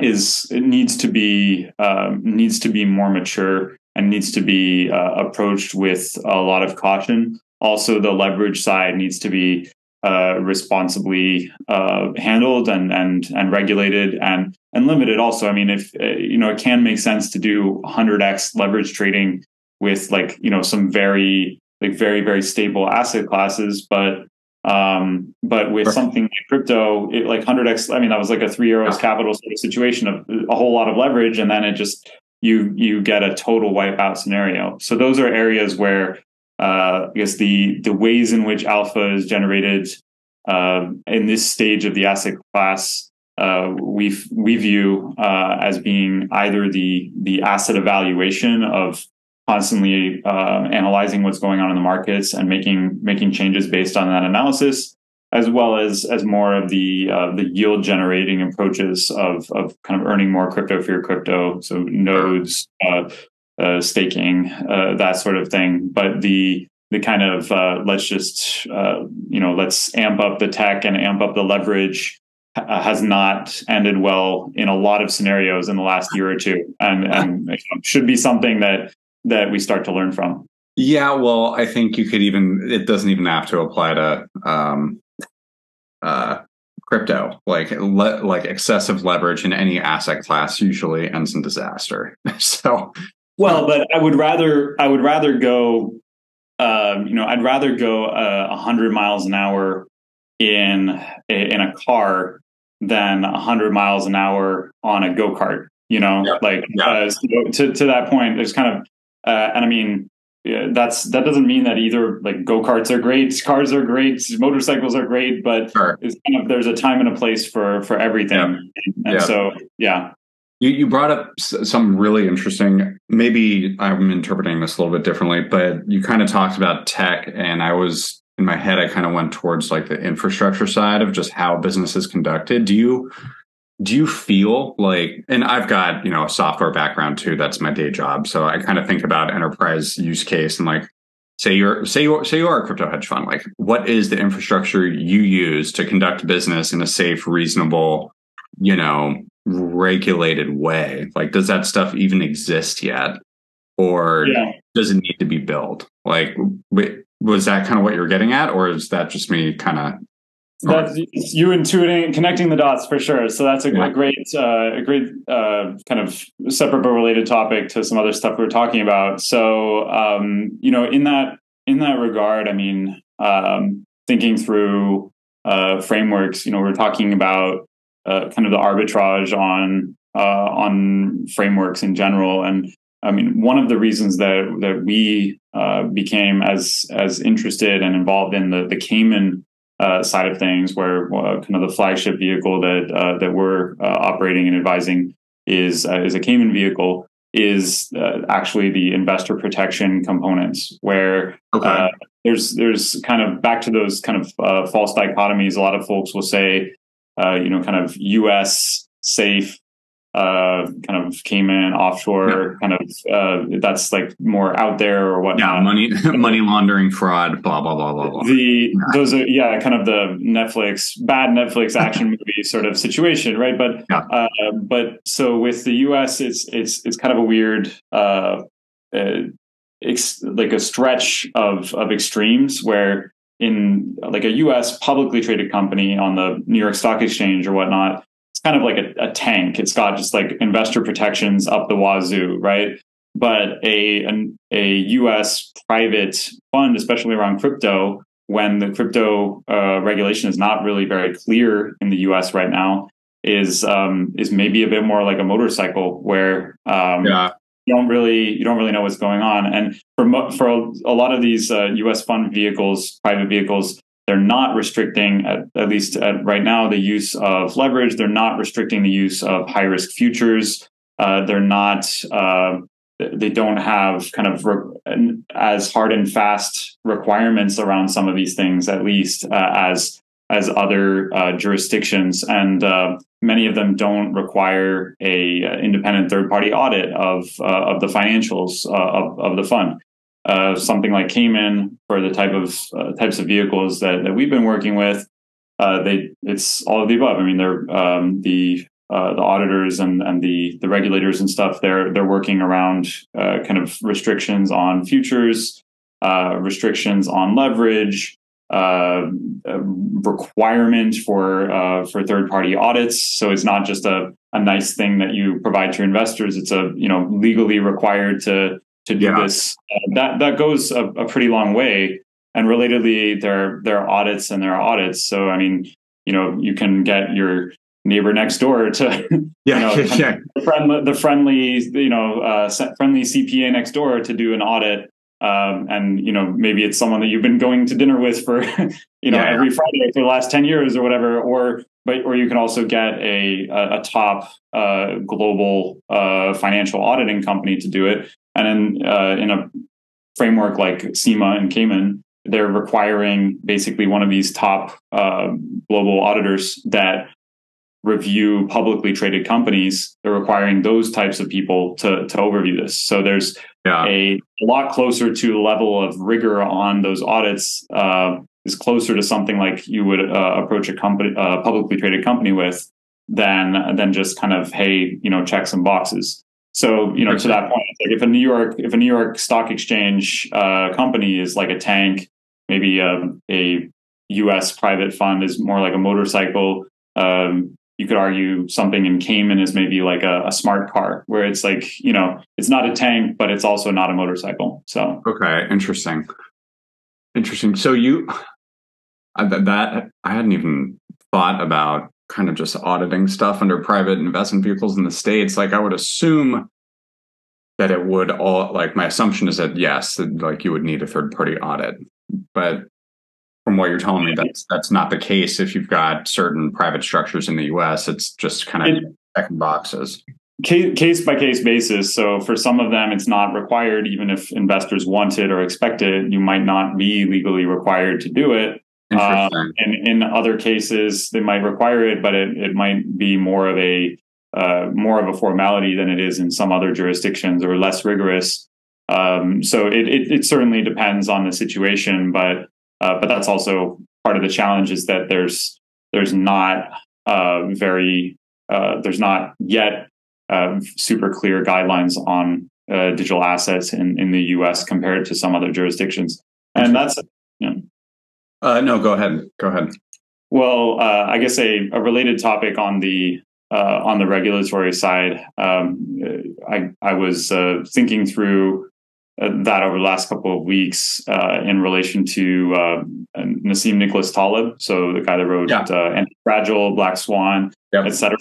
is it needs to be um, needs to be more mature and needs to be uh, approached with a lot of caution. Also, the leverage side needs to be uh, responsibly uh, handled and and and regulated and and limited. Also, I mean, if uh, you know, it can make sense to do 100x leverage trading with like you know some very like very very stable asset classes, but um, but with something like crypto, it, like 100x, I mean, that was like a Three Arrows Capital sort of situation of a whole lot of leverage. And then it just, you, you get a total wipeout scenario. So those are areas where, uh, I guess the, the ways in which alpha is generated, uh, in this stage of the asset class, uh, we we view uh, as being either the the asset evaluation of constantly uh, analyzing what's going on in the markets and making making changes based on that analysis, as well as as more of the uh, the yield generating approaches of of kind of earning more crypto for your crypto, so nodes, uh, uh staking, uh, that sort of thing. But the the kind of uh, let's just you know let's amp up the tech and amp up the leverage has not ended well in a lot of scenarios in the last year or two, and, and should be something that that we start to learn from. Yeah, well, I think you could even it doesn't even have to apply to um, uh, crypto. Like le- like excessive leverage in any asset class usually ends in disaster. so, well, but I would rather I would rather go. Um, you know, I'd rather go uh, 100 miles an hour in in a car than a 100 miles an hour on a go kart. You know, yeah. like yeah. Uh, to to that point, there's kind of uh, and I mean, that's that doesn't mean that either like go karts are great, cars are great, motorcycles are great, but sure. kind of, there's a time and a place for for everything. Yeah. And yeah. so, yeah. You, you brought up some really interesting. Maybe I'm interpreting this a little bit differently, but you kind of talked about tech, and I was in my head, I kind of went towards like the infrastructure side of just how business is conducted. Do you do you feel like and I've got, you know, a software background too, that's my day job. So I kind of think about enterprise use case and like say you're say you say you are a crypto hedge fund, like what is the infrastructure you use to conduct business in a safe, reasonable, you know, regulated way? Like does that stuff even exist yet? Or yeah. does it need to be built? Like was that kind of what you're getting at, or is that just me kind of that's you intuiting connecting the dots for sure. So that's a, yeah. great uh, a great uh, kind of separate but related topic to some other stuff we were talking about. So um, you know in that in that regard i mean um, thinking through uh, frameworks you know we're talking about uh, kind of the arbitrage on uh, on frameworks in general. And I mean, one of the reasons that that we uh, became as as interested and involved in the the Cayman uh, side of things, where uh, kind of the flagship vehicle that uh, that we're uh, operating and advising is uh, is a Cayman vehicle, is actually the investor protection components, where okay. there's there's kind of back to those kind of false dichotomies. A lot of folks will say, you know, kind of U.S. safe uh, kind of Cayman offshore, yeah. kind of uh, that's like more out there or what? Yeah, money money laundering, fraud, blah blah blah blah blah. The those are yeah, kind of the Netflix bad Netflix action movie sort of situation, right? But yeah. uh, but so with the U.S., it's it's it's kind of a weird. Uh, uh, ex- like a stretch of of extremes where in like a U.S. publicly traded company on the New York Stock Exchange or whatnot, kind of like a, a tank. It's got just like investor protections up the wazoo, right? But a, a, a US private fund, especially around crypto, when the crypto uh, regulation is not really very clear in the U.S. right now, is um, is maybe a bit more like a motorcycle where um, yeah. you don't really you don't really know what's going on. And for mo- for a, a, lot of these uh, U.S. fund vehicles, private vehicles, they're not restricting, at, at least at right now, the use of leverage. They're not restricting the use of high risk futures. Uh, they're not. Uh, they don't have kind of re- as hard and fast requirements around some of these things, at least uh, as as other uh, jurisdictions, and uh, many of them don't require a uh, independent third party audit of of the financials of, of the fund uh, something like Cayman for the type of uh, types of vehicles that, that we've been working with, uh, they it's all of the above. I mean, they're um, the uh, the auditors and, and the the regulators and stuff. They're they're working around uh, kind of restrictions on futures, uh, restrictions on leverage, requirement for for third party audits. So it's not just a a nice thing that you provide to investors. It's a you know legally required to to do yeah. this. Uh, that that goes a, a, pretty long way. And relatedly, there there are audits and there are audits. So I mean, you know, you can get your neighbor next door to yeah, you know, yeah. The, friendly, the friendly you know uh, friendly CPA next door to do an audit. Um, and you know maybe it's someone that you've been going to dinner with for you know yeah, every Friday for the last ten years or whatever, or but or you can also get a a, a top uh, global uh, financial auditing company to do it. And in, uh, in a framework like CIMA and Cayman, they're requiring basically one of these top uh, global auditors that review publicly traded companies. They're requiring those types of people to, to overview this. So there's yeah. a, a, lot closer to level of rigor on those audits uh, is closer to something like you would uh, approach a company, uh, publicly traded company with than than just kind of hey, you know, check some boxes. So you know, to that point, like if a New York if a New York Stock Exchange uh, company is like a tank, maybe um, a U.S. private fund is more like a motorcycle. Um, you could argue something in Cayman is maybe like a, a, smart car, where it's like you know it's not a tank, but it's also not a motorcycle. So okay, interesting, interesting. So you that I hadn't even thought about kind of just auditing stuff under private investment vehicles in the states like i would assume that it would all like my assumption is that yes that, like you would need a third party audit but from what you're telling me that's that's not the case if you've got certain private structures in the us it's just kind of checking boxes case by case basis. So for some of them, it's not required, even if investors want it or expect it. You might not be legally required to do it. Um, and in other cases, they might require it, but it, it might be more of a uh, more of a formality than it is in some other jurisdictions or less rigorous. Um, so it, it, it certainly depends on the situation, but uh, but that's also part of the challenge is that there's there's not uh, very uh, there's not yet uh, super clear guidelines on uh, digital assets in, in the U.S. compared to some other jurisdictions, and that's you know, uh, no, go ahead. Go ahead. Well, uh, I guess a, a, related topic on the uh, on the regulatory side, um, I I was uh, thinking through uh, that over the last couple of weeks uh, in relation to Nassim Nicholas Taleb, so the guy that wrote yeah. Anti-Fragile, Black Swan, etc.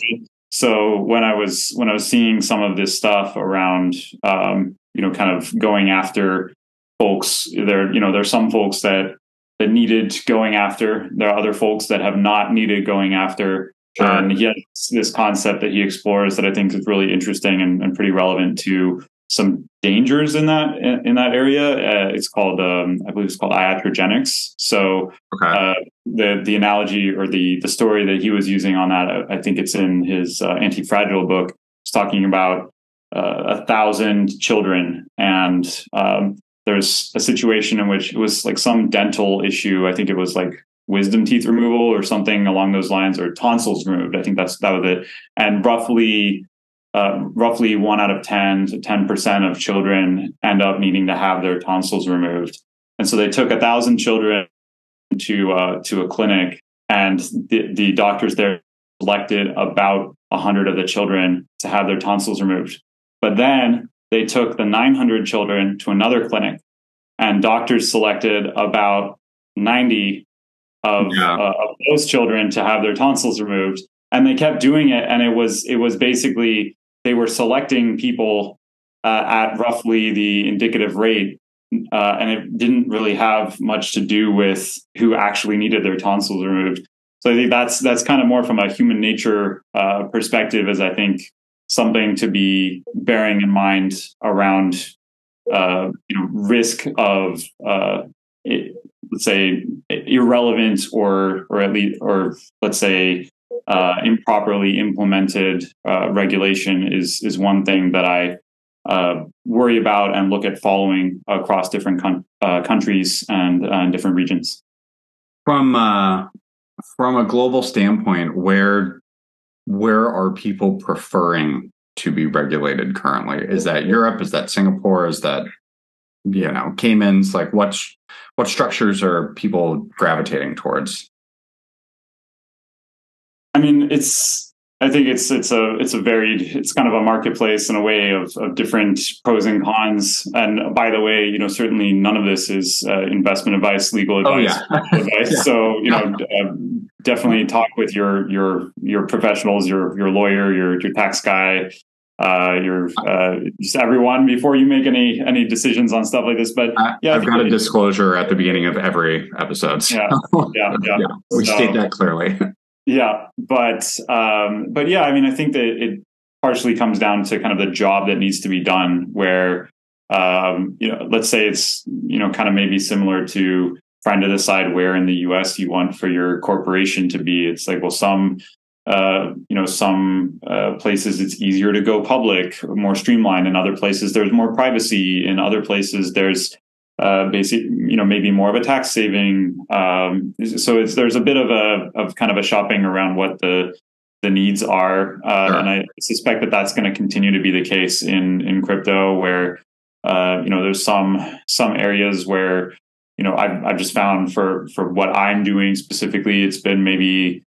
So when I was when I was seeing some of this stuff around, um, you know, kind of going after folks, there, you know, there's some folks that that needed going after. There are other folks that have not needed going after. Sure. And he has this concept that he explores that I think is really interesting and, and pretty relevant to some dangers in that in, that area. Uh, it's called, um, I believe, it's called iatrogenics. So okay. uh, the the analogy or the the story that he was using on that, I think it's in his uh, anti fragile book. It's talking about uh, a thousand children and um, there's a situation in which it was like some dental issue. I think it was like wisdom teeth removal or something along those lines, or tonsils removed. I think that's that was it. And roughly, uh, roughly one out of ten to ten percent of children end up needing to have their tonsils removed. And so they took a thousand children to uh, to a clinic, and the, the doctors there selected about a hundred of the children to have their tonsils removed. But then they took the 900 children to another clinic, and doctors selected about 90 of, yeah. uh, of those children to have their tonsils removed. And they kept doing it, and it was it was basically they were selecting people uh, at roughly the indicative rate, uh, and it didn't really have much to do with who actually needed their tonsils removed. So I think that's that's kind of more from a human nature uh, perspective, as I think something to be bearing in mind around uh, you know risk of uh, it, let's say irrelevant or or at least or let's say uh, improperly implemented uh, regulation is is one thing that I uh, worry about and look at following across different con- uh, countries and, and different regions. From from a global standpoint, where where are people preferring to be regulated currently? Is that Europe? Is that Singapore? Is that you know Caymans? Like what what structures are people gravitating towards? I mean, it's I think it's it's a it's a varied it's kind of a marketplace in a way of, of different pros and cons. And by the way, you know certainly none of this is uh, investment advice, legal advice, oh, yeah. advice. yeah. So you know uh, definitely talk with your your your professionals, your your lawyer, your your tax guy, uh, your uh, just everyone before you make any any decisions on stuff like this. But yeah, I've got a disclosure at the beginning of every episode. So. Yeah, yeah, yeah. yeah. We so, state that clearly. Yeah, but um, but yeah, I mean, I think that it partially comes down to kind of the job that needs to be done. Where um, you know, let's say it's you know, kind of maybe similar to trying to decide where in the U.S. you want for your corporation to be. It's like, well, some uh, you know, some uh, places it's easier to go public, more streamlined. In other places, there's more privacy. In other places, there's uh, basic, you know, maybe more of a tax saving. Um, so it's there's a bit of a of kind of a shopping around what the the needs are, uh, sure. and I suspect that that's going to continue to be the case in in crypto, where uh, you know there's some some areas where you know I've I've just found for for what I'm doing specifically, it's been maybe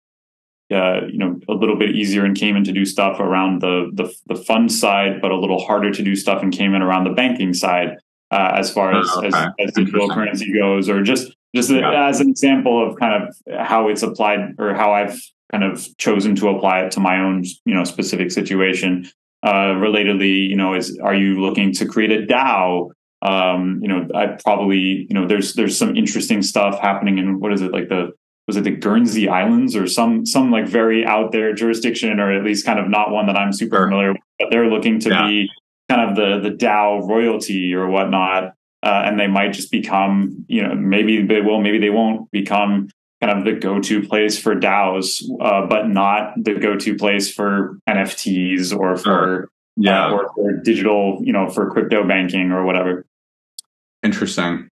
uh, you know a little bit easier in Cayman to do stuff around the, the the fund side, but a little harder to do stuff in Cayman around the banking side uh, as far as, oh, okay. as, as digital currency goes, or just just yeah. as an example of kind of how it's applied or how I've kind of chosen to apply it to my own you know specific situation. Uh, relatedly, you know, is are you looking to create a DAO? Um, you know, I probably you know there's there's some interesting stuff happening in what is it like the was it the Guernsey Islands or some some like very out there jurisdiction, or at least kind of not one that I'm super familiar with but they're looking to Yeah. be kind of the the DAO royalty or whatnot, uh, and they might just become, you know, maybe they will, maybe they won't become kind of the go-to place for DAOs, uh, but not the go-to place for NFTs or for Yeah. uh, or for digital, you know, for crypto banking or whatever. Interesting.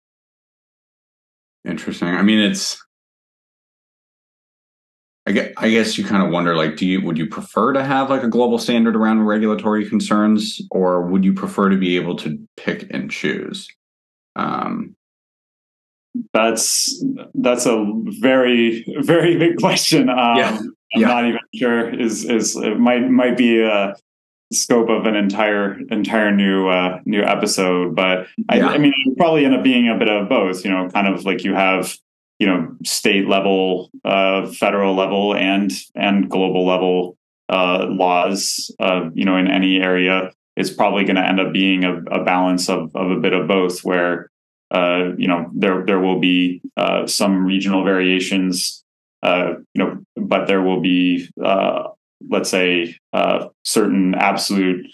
Interesting. I mean, it's. I guess, I guess you kind of wonder, like, do you would you prefer to have like a global standard around regulatory concerns, or would you prefer to be able to pick and choose? Um, That's that's a very very big question. Um, Yeah. I'm Yeah. not even sure is is it might might be a scope of an entire entire new uh, new episode. But I, Yeah. I mean, it probably end up being a bit of both. You know, kind of like you have you know state level, uh, federal level, and and global level uh, laws. Uh, you know, in any area, it's probably going to end up being a, a balance of of a bit of both, where uh, you know there there will be uh, some regional variations, uh, you know, but there will be uh, let's say uh, certain absolute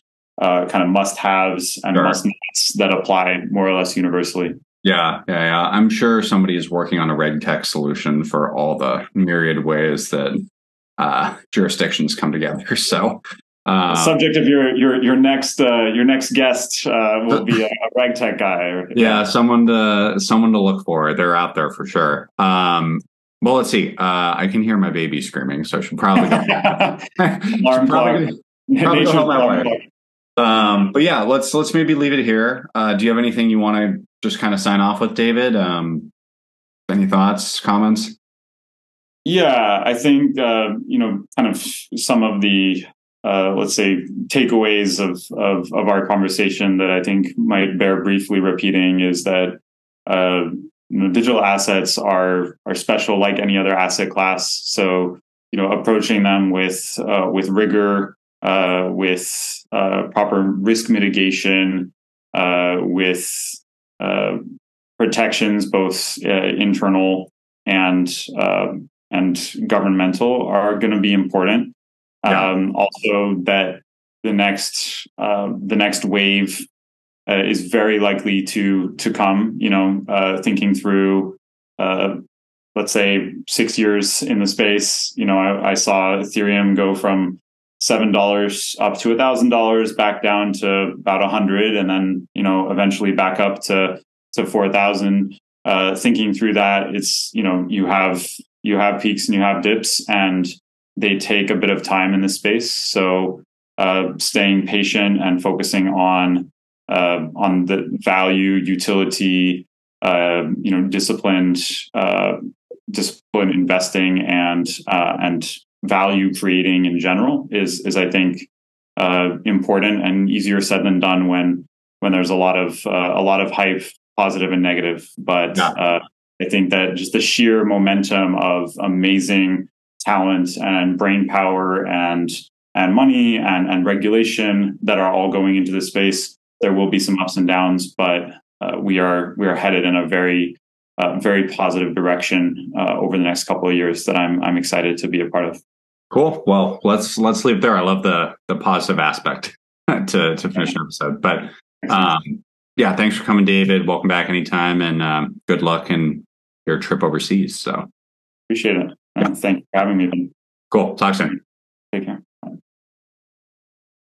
uh, kind of must haves and Sure. must nots that apply more or less universally. Yeah, yeah, yeah. I'm sure somebody is working on a reg tech solution for all the myriad ways that uh, jurisdictions come together. So, uh, Subject of your your your next uh, your next guest uh, will be a, a regtech guy. yeah, someone to someone to look for. They're out there for sure. Um, well, let's see. Uh, I can hear my baby screaming, so I should probably go. Should probably Probably go that way. Um, but yeah, let's let's maybe leave it here. Uh, do you have anything you want to just kind of sign off with, David? Um, any thoughts, comments? Yeah, I think uh, you know, kind of some of the uh, let's say takeaways of, of of our conversation that I think might bear briefly repeating is that uh, you know, digital assets are are special like any other asset class. So you know, approaching them with uh, with rigor, uh, with uh, proper risk mitigation, with protections both uh, internal and um, and governmental are going to be important. Yeah. Um, also, that the next uh, the next wave uh, is very likely to to come. You know, uh, thinking through, uh, let's say six years in the space. You know, I, I saw Ethereum go from seven dollars up to a thousand dollars, back down to about a hundred, and then you know eventually back up to to four thousand. Uh, thinking through that, it's you know you have you have peaks and you have dips, and they take a bit of time in the space. So uh, staying patient and focusing on uh, on the value, utility, uh, you know, disciplined, uh, disciplined investing, and uh, and value creating in general is is I think uh, important and easier said than done when when there's a lot of uh, a lot of hype, positive and negative. But Yeah. uh, I think that just the sheer momentum of amazing talent and brain power and and money and and regulation that are all going into the space. There will be some ups and downs, but uh, we are we are headed in a very uh, very positive direction uh, over the next couple of years that I'm I'm excited to be a part of. Cool. Well, let's let's leave it there. I love the the positive aspect to to finish an episode. But um, yeah, thanks for coming, David. Welcome back anytime, and um, good luck in your trip overseas. So Appreciate it. And thank you for having me. cool. Talk soon. Take care.